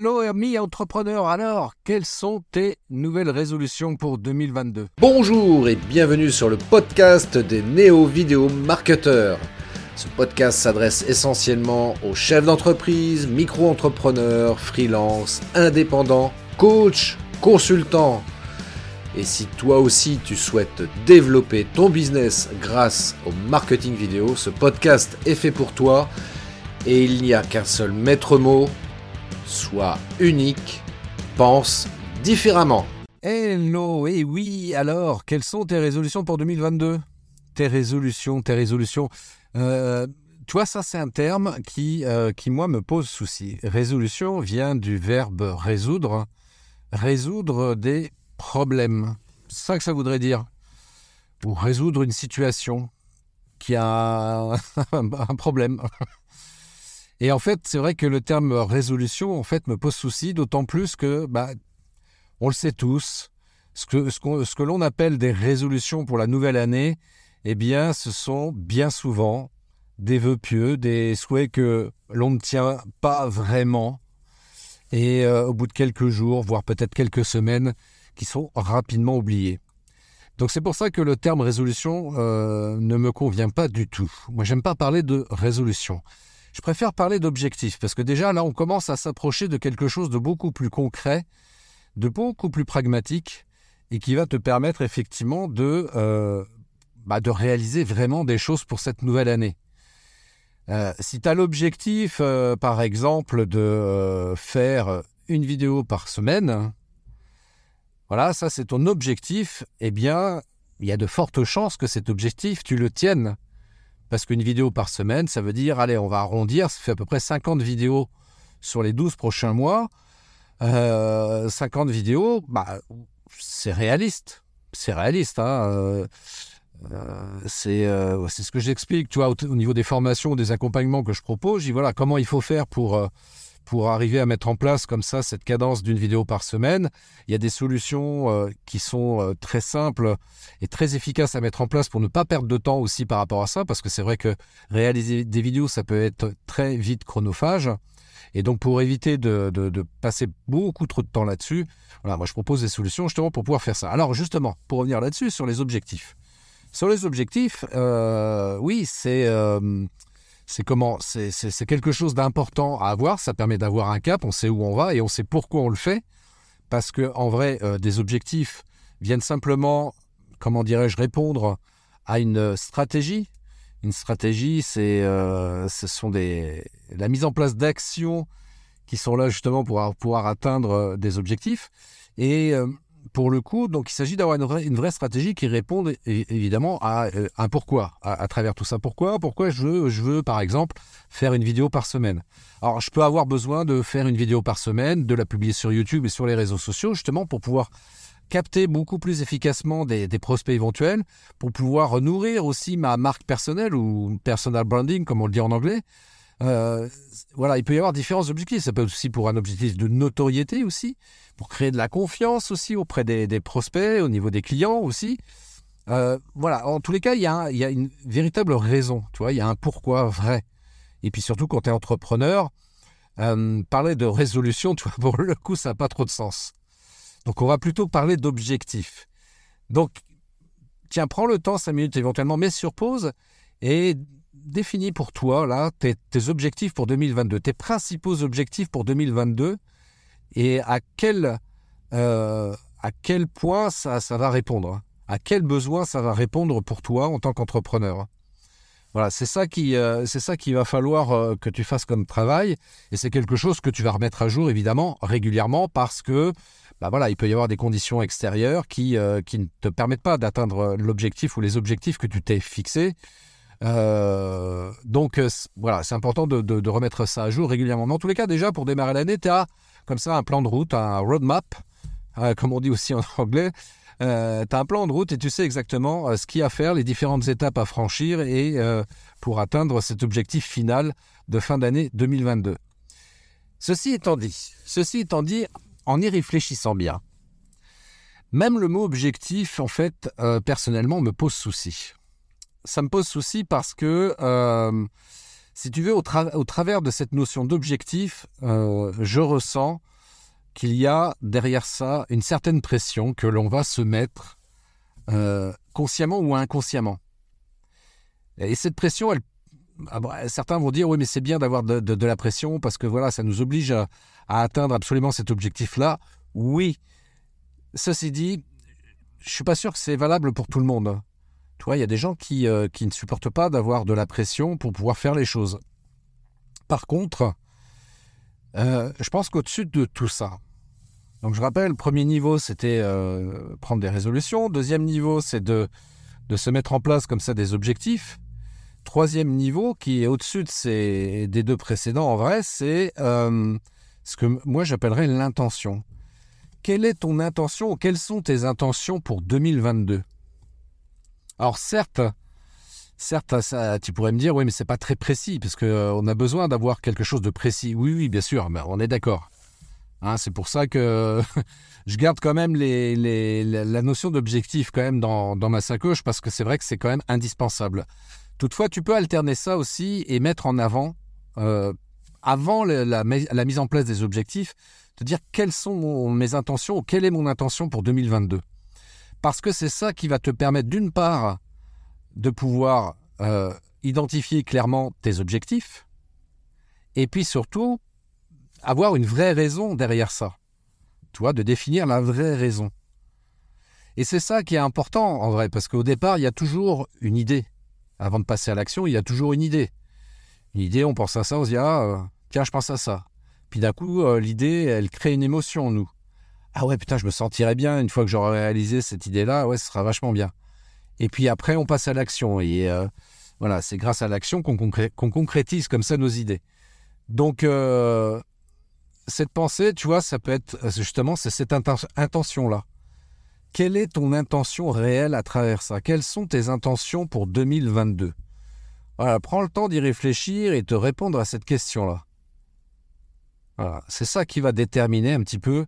Hello amis entrepreneurs, alors quelles sont tes nouvelles résolutions pour 2022 Bonjour et bienvenue sur le podcast des néo-vidéo marketeurs. Ce podcast s'adresse essentiellement aux chefs d'entreprise, micro-entrepreneurs, freelance, indépendants, coachs, consultants. Et si toi aussi tu souhaites développer ton business grâce au marketing vidéo, ce podcast est fait pour toi et il n'y a qu'un seul maître mot, sois unique, pense différemment. Hello, et oui, alors quelles sont tes résolutions pour 2022 Tes résolutions, tes résolutions. Euh, tu vois, ça c'est un terme qui, euh, qui, moi, me pose souci. Résolution vient du verbe résoudre, résoudre des problèmes. C'est ça que ça voudrait dire. Ou résoudre une situation qui a un problème. Et en fait, c'est vrai que le terme résolution, en fait, me pose souci, d'autant plus que, bah, on le sait tous, ce que, ce, que l'on appelle des résolutions pour la nouvelle année, eh bien, ce sont bien souvent des vœux pieux, des souhaits que l'on ne tient pas vraiment, et euh, au bout de quelques jours, voire peut-être quelques semaines, qui sont rapidement oubliés. Donc c'est pour ça que le terme résolution euh, ne me convient pas du tout. Moi, j'aime pas parler de résolution. Je préfère parler d'objectifs, parce que déjà là, on commence à s'approcher de quelque chose de beaucoup plus concret, de beaucoup plus pragmatique, et qui va te permettre effectivement de, euh, bah, réaliser vraiment des choses pour cette nouvelle année. Euh, si tu as l'objectif, euh, par exemple, de faire une vidéo par semaine, voilà, ça c'est ton objectif, eh bien, il y a de fortes chances que cet objectif, tu le tiennes. Parce qu'une vidéo par semaine, ça veut dire, allez, on va arrondir, ça fait à peu près 50 vidéos sur les 12 prochains mois. 50 euh, vidéos, bah, c'est réaliste. C'est réaliste. Hein, euh, euh, c'est ce que j'explique, tu vois, au, au, niveau des formations, des accompagnements que je propose. Je dis, voilà, comment il faut faire pour pour arriver à mettre en place comme ça cette cadence d'une vidéo par semaine. Il y a des solutions euh, qui sont euh, très simples et très efficaces à mettre en place pour ne pas perdre de temps aussi par rapport à ça, parce que c'est vrai que réaliser des vidéos, ça peut être très vite chronophage. Et donc pour éviter de, passer beaucoup trop de temps là-dessus, voilà, moi je propose des solutions justement pour pouvoir faire ça. Alors justement, pour revenir là-dessus, sur les objectifs. Sur les objectifs, euh, oui, c'est c'est comment c'est quelque chose d'important à avoir. Ça permet d'avoir un cap, on sait où on va et on sait pourquoi on le fait. Parce que en vrai, euh, des objectifs viennent simplement, comment dirais-je, répondre à une stratégie. Une stratégie, c'est euh, ce sont des la mise en place d'actions qui sont là justement pour pouvoir atteindre euh, des objectifs. Et pour le coup, donc il s'agit d'avoir une, vraie stratégie qui réponde évidemment à euh, un pourquoi, à, travers tout ça. Pourquoi? Pourquoi je veux, je veux, par exemple, faire une vidéo par semaine? Alors, je peux avoir besoin de faire une vidéo par semaine, de la publier sur YouTube et sur les réseaux sociaux, justement pour pouvoir capter beaucoup plus efficacement des, prospects éventuels, pour pouvoir nourrir aussi ma marque personnelle ou personal branding, comme on le dit en anglais. Euh, voilà, il peut y avoir différents objectifs. Ça peut être aussi pour un objectif de notoriété aussi pour créer de la confiance aussi auprès des, prospects, au niveau des clients aussi. Euh, voilà, en tous les cas, il y, a, une véritable raison, tu vois, il y a un pourquoi vrai. Et puis surtout, quand tu es entrepreneur, euh, parler de résolution, tu vois, pour le coup, ça n'a pas trop de sens. Donc, on va plutôt parler d'objectifs. Donc, tiens, prends le temps, 5 minutes éventuellement, mets sur pause et définis pour toi, là, tes, objectifs pour 2022, tes principaux objectifs pour 2022 et à quel, euh, à quel point ça, ça va répondre À quel besoin ça va répondre pour toi en tant qu'entrepreneur voilà, c'est ça qui, euh, c'est ça qu'il va falloir euh, que tu fasses comme travail, et c'est quelque chose que tu vas remettre à jour évidemment régulièrement parce que, bah voilà, il peut y avoir des conditions extérieures qui, qui ne te permettent pas d'atteindre l'objectif ou les objectifs que tu t'es fixés. Donc voilà, c'est important de, remettre ça à jour régulièrement. En tous les cas, déjà pour démarrer l'année, tu as comme ça un plan de route, un roadmap, euh, comme on dit aussi en anglais. Euh, tu as un plan de route et tu sais exactement euh, ce qu'il y a à faire, les différentes étapes à franchir et pour atteindre cet objectif final de fin d'année 2022. Ceci étant dit, ceci étant dit, en y réfléchissant bien, même le mot objectif, en fait, personnellement, me pose souci. Ça me pose souci parce que si tu veux, au, travers de cette notion d'objectif, euh, je ressens qu'il y a derrière ça une certaine pression que l'on va se mettre euh, consciemment ou inconsciemment. Et cette pression, ah bah, certains vont dire oui, mais c'est bien d'avoir de, la pression parce que voilà, ça nous oblige à, atteindre absolument cet objectif-là. Oui. Ceci dit, je suis pas sûr que c'est valable pour tout le monde. Tu vois, il y a des gens qui, euh, qui ne supportent pas d'avoir de la pression pour pouvoir faire les choses. Par contre, euh, je pense qu'au-dessus de tout ça, donc je rappelle, premier niveau, c'était euh, prendre des résolutions. Deuxième niveau, c'est de, de se mettre en place comme ça des objectifs. Troisième niveau, qui est au-dessus de ces, des deux précédents en vrai, c'est ce que moi j'appellerais l'intention. Quelle est ton intention quelles sont tes intentions pour 2022 Alors certes, certes, ça, tu pourrais me dire, oui, mais c'est pas très précis, parce qu'on a besoin d'avoir quelque chose de précis. Oui, oui, bien sûr, on est d'accord. Hein, c'est pour ça que je garde quand même la notion d'objectif quand même dans, ma sacoche parce que c'est vrai que c'est quand même indispensable. Toutefois, tu peux alterner ça aussi et mettre en avant, euh, avant la, mise en place des objectifs, te dire quelles sont mes intentions ou quelle est mon intention pour 2022. Parce que c'est ça qui va te permettre d'une part de pouvoir euh, identifier clairement tes objectifs et puis surtout avoir une vraie raison derrière ça. Tu vois, de définir la vraie raison. Et c'est ça qui est important en vrai, parce qu'au départ, il y a toujours une idée. Avant de passer à l'action, il y a toujours une idée. Une idée, on pense à ça, on se dit Ah, tiens, je pense à ça. Puis d'un coup, euh, l'idée, elle crée une émotion en nous. Ah ouais, putain, je me sentirais bien une fois que j'aurai réalisé cette idée-là, ouais, ce sera vachement bien. Et puis après, on passe à l'action. Et euh, voilà, c'est grâce à l'action qu'on concrétise comme ça nos idées. Donc, cette pensée, tu vois, ça peut être euh, justement c'est cette intention-là. Quelle est ton intention réelle à travers ça? Quelles sont tes intentions pour 2022 Voilà, prends le temps d'y réfléchir et te répondre à cette question-là. Voilà, c'est ça qui va déterminer un petit peu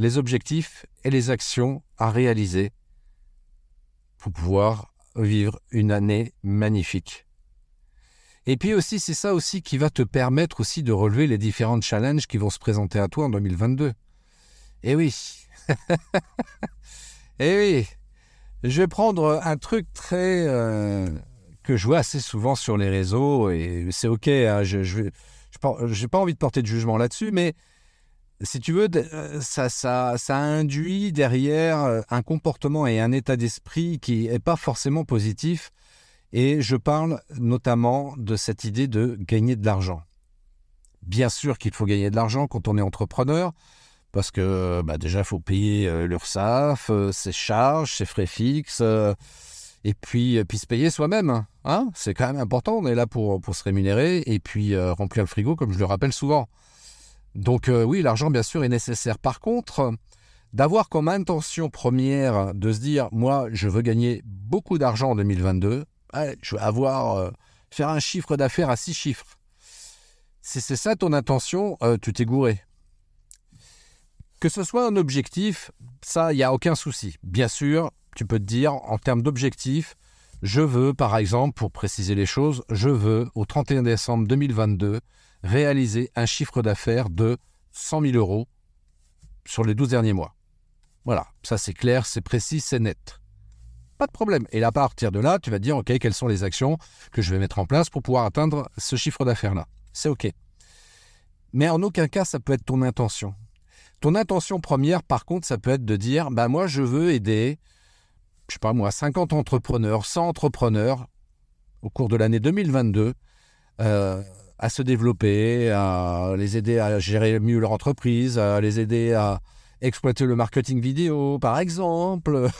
les objectifs et les actions à réaliser pour pouvoir vivre une année magnifique. Et puis aussi, c'est ça aussi qui va te permettre aussi de relever les différents challenges qui vont se présenter à toi en 2022. Eh oui. eh oui. Je vais prendre un truc très euh, que je vois assez souvent sur les réseaux et c'est ok. Hein, je n'ai je, pas envie de porter de jugement là-dessus, mais si tu veux, euh, ça, ça, induit derrière euh, un comportement et un état d'esprit qui n'est pas forcément positif et je parle notamment de cette idée de gagner de l'argent. Bien sûr qu'il faut gagner de l'argent quand on est entrepreneur, parce que bah, déjà, il faut payer euh, l'URSSAF, ses charges, ses frais fixes, et puis, puis se payer soi-même. Hein C'est quand même important, on est là pour, pour se rémunérer, et puis remplir le frigo, comme je le rappelle souvent. Donc oui, l'argent, bien sûr, est nécessaire. Par contre, d'avoir comme intention première de se dire, moi, je veux gagner beaucoup d'argent en 2022, je vais avoir euh, faire un chiffre d'affaires à six chiffres. Si c'est ça ton intention, euh, tu t'es gouré. Que ce soit un objectif, ça, il n'y a aucun souci. Bien sûr, tu peux te dire, en termes d'objectif, je veux, par exemple, pour préciser les choses, je veux, au 31 décembre 2022, réaliser un chiffre d'affaires de 100 000 euros sur les 12 derniers mois. Voilà, ça c'est clair, c'est précis, c'est net. Pas de problème. Et là, à partir de là, tu vas te dire, OK, quelles sont les actions que je vais mettre en place pour pouvoir atteindre ce chiffre d'affaires-là? C'est OK. Mais en aucun cas, ça peut être ton intention. Ton intention première, par contre, ça peut être de dire, bah moi, je veux aider, je sais pas moi, 50 entrepreneurs, 100 entrepreneurs au cours de l'année 2022 euh, à se développer, à les aider à gérer mieux leur entreprise, à les aider à exploiter le marketing vidéo, par exemple.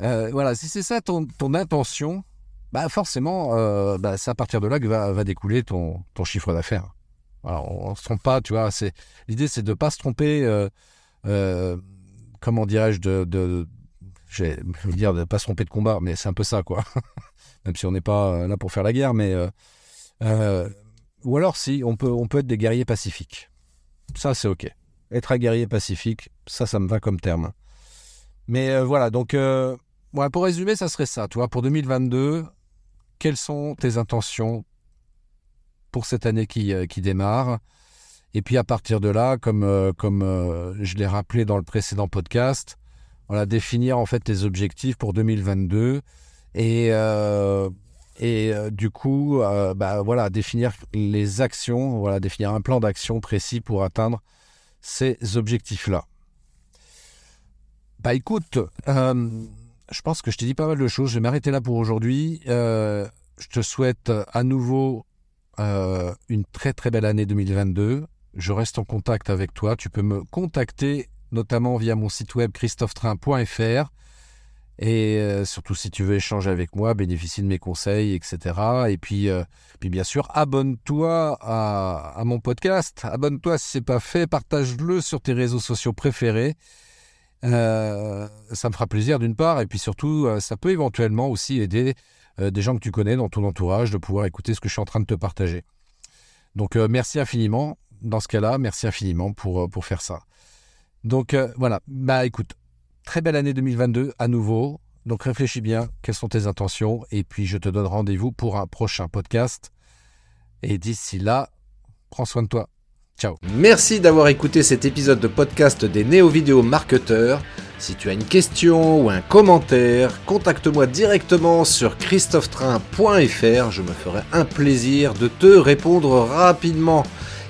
Euh, voilà, si c'est ça ton, intention, bah forcément, euh, bah, c'est à partir de là que va, découler ton, chiffre d'affaires. on ne se trompe pas, tu vois. l'idée, c'est de ne pas se tromper. Euh, comment dirais-je de, je vais dire de ne pas se tromper de combat, mais c'est un peu ça, quoi. Même si on n'est pas là pour faire la guerre, mais ou alors si on peut, on peut être des guerriers pacifiques. Ça, c'est ok. Être un guerrier pacifique, ça, ça me va comme terme. Mais voilà, donc pour résumer, ça serait ça. Tu vois, pour 2022, quelles sont tes intentions pour cette année qui, euh, qui démarre? Et puis à partir de là, comme, euh, comme euh, je l'ai rappelé dans le précédent podcast, voilà, définir en fait tes objectifs pour 2022 et, euh, et du coup, bah, voilà, définir les actions, voilà, définir un plan d'action précis pour atteindre ces objectifs-là. Bah écoute, je pense que je t'ai dit pas mal de choses. Je vais m'arrêter là pour aujourd'hui. je te souhaite à nouveau une très très belle année 2022 je reste en contact avec toi. Tu peux me contacter notamment via mon site web christophetrain.fr. Et euh, surtout si tu veux échanger avec moi, bénéficier de mes conseils, etc. Et puis, euh, puis bien sûr, abonne-toi à, mon podcast. Abonne-toi si ce n'est pas fait, partage-le sur tes réseaux sociaux préférés. Euh, ça me fera plaisir d'une part, et puis surtout, ça peut éventuellement aussi aider des gens que tu connais dans ton entourage de pouvoir écouter ce que je suis en train de te partager. Donc merci infiniment dans ce cas-là, merci infiniment pour, pour faire ça. Donc voilà, bah écoute, très belle année 2022 à nouveau. Donc réfléchis bien, quelles sont tes intentions, et puis je te donne rendez-vous pour un prochain podcast. Et d'ici là, prends soin de toi. Ciao. Merci d'avoir écouté cet épisode de podcast des néo-vidéo marketeurs. Si tu as une question ou un commentaire, contacte-moi directement sur christophetrain.fr. Je me ferai un plaisir de te répondre rapidement.